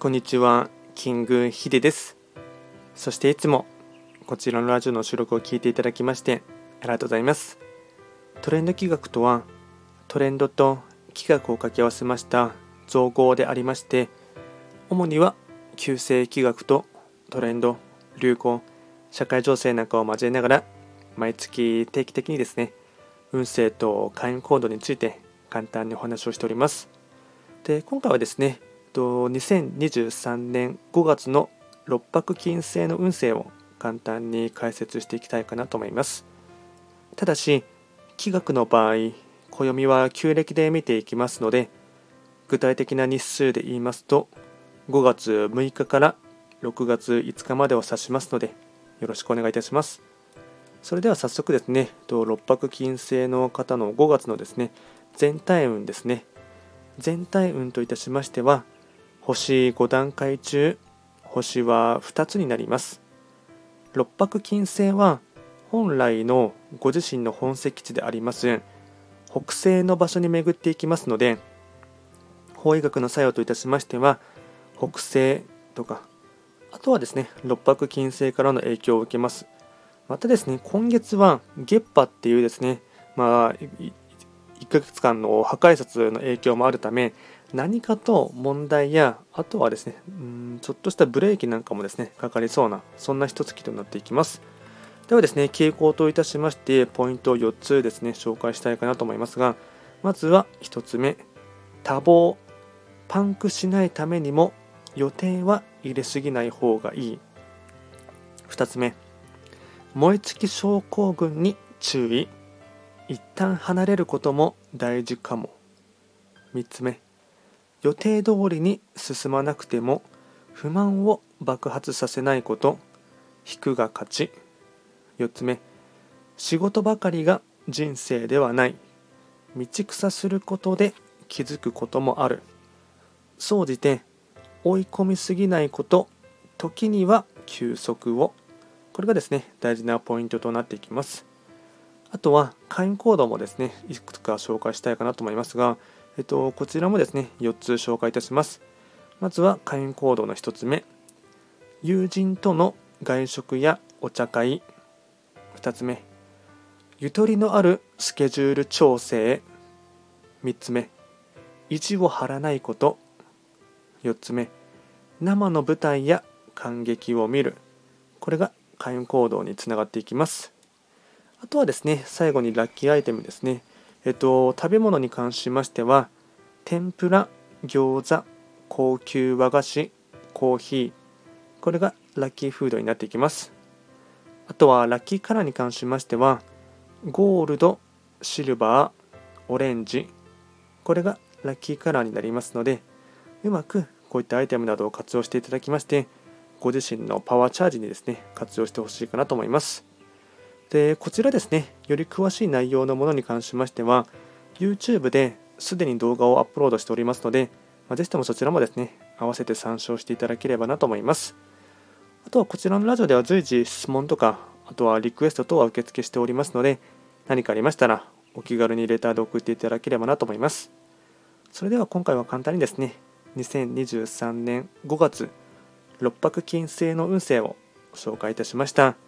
こんにちは、キングヒデです。そしていつもこちらのラジオの収録を聞いていただきましてありがとうございます。トレンド企画とはトレンドと企画を掛け合わせました造語でありまして主には旧世企画とトレンド、流行、社会情勢なんかを交えながら毎月定期的にですね運勢と会員行動について簡単にお話をしております。で今回はですねと2023年5月の六白金星の運勢を簡単に解説していきたいかなと思います。ただし、気学の場合、暦は旧暦で見ていきますので、具体的な日数で言いますと、5月6日から6月5日までを指しますので、よろしくお願いいたします。それでは早速ですね、六白金星の方の5月のですね、全体運ですね。全体運といたしましては、星5段階中星は2つになります。六白金星は本来のご自身の本石地であります。北西の場所に巡っていきますので法医学の作用といたしましては北西とかあとはですね六白金星からの影響を受けます。またですね今月は月波っていうですねまあ1ヶ月間の破壊殺の影響もあるため何かと問題やあとはですねうんちょっとしたブレーキなんかもですねかかりそうなそんな一月となっていきます。ではですね傾向といたしましてポイントを4つですね紹介したいかなと思いますがまずは1つ目多忙パンクしないためにも予定は入れすぎない方がいい。2つ目燃え尽き症候群に注意。一旦離れることも大事かも。3つ目。予定通りに進まなくても不満を爆発させないこと。引くが勝ち。4つ目。仕事ばかりが人生ではない。道草することで気づくこともある。総じて追い込みすぎないこと。時には休息を。これがですね大事なポイントとなっていきます。あとは会員コードもですねいくつか紹介したいかなと思いますがえっと、こちらもですね、4つ紹介いたします。まずは会員行動の1つ目、友人との外食やお茶会。2つ目、ゆとりのあるスケジュール調整。3つ目、意地を張らないこと。4つ目、生の舞台や感激を見る。これが会員行動につながっていきます。あとはですね、最後にラッキーアイテムですね。えっと、食べ物に関しましては、天ぷら、餃子、高級和菓子、コーヒー、これがラッキーフードになっていきます。あとはラッキーカラーに関しましては、ゴールド、シルバー、オレンジ、これがラッキーカラーになりますので、うまくこういったアイテムなどを活用していただきまして、ご自身のパワーチャージにですね、活用してほしいかなと思います。でこちらですねより詳しい内容のものに関しましては YouTube ですでに動画をアップロードしておりますので、まあ、ぜひともそちらもですね合わせて参照していただければなと思いますあとはこちらのラジオでは随時質問とかあとはリクエスト等は受付しておりますので何かありましたらお気軽にレターで送っていただければなと思いますそれでは今回は簡単にですね2023年5月六白金星の運勢を紹介いたしました。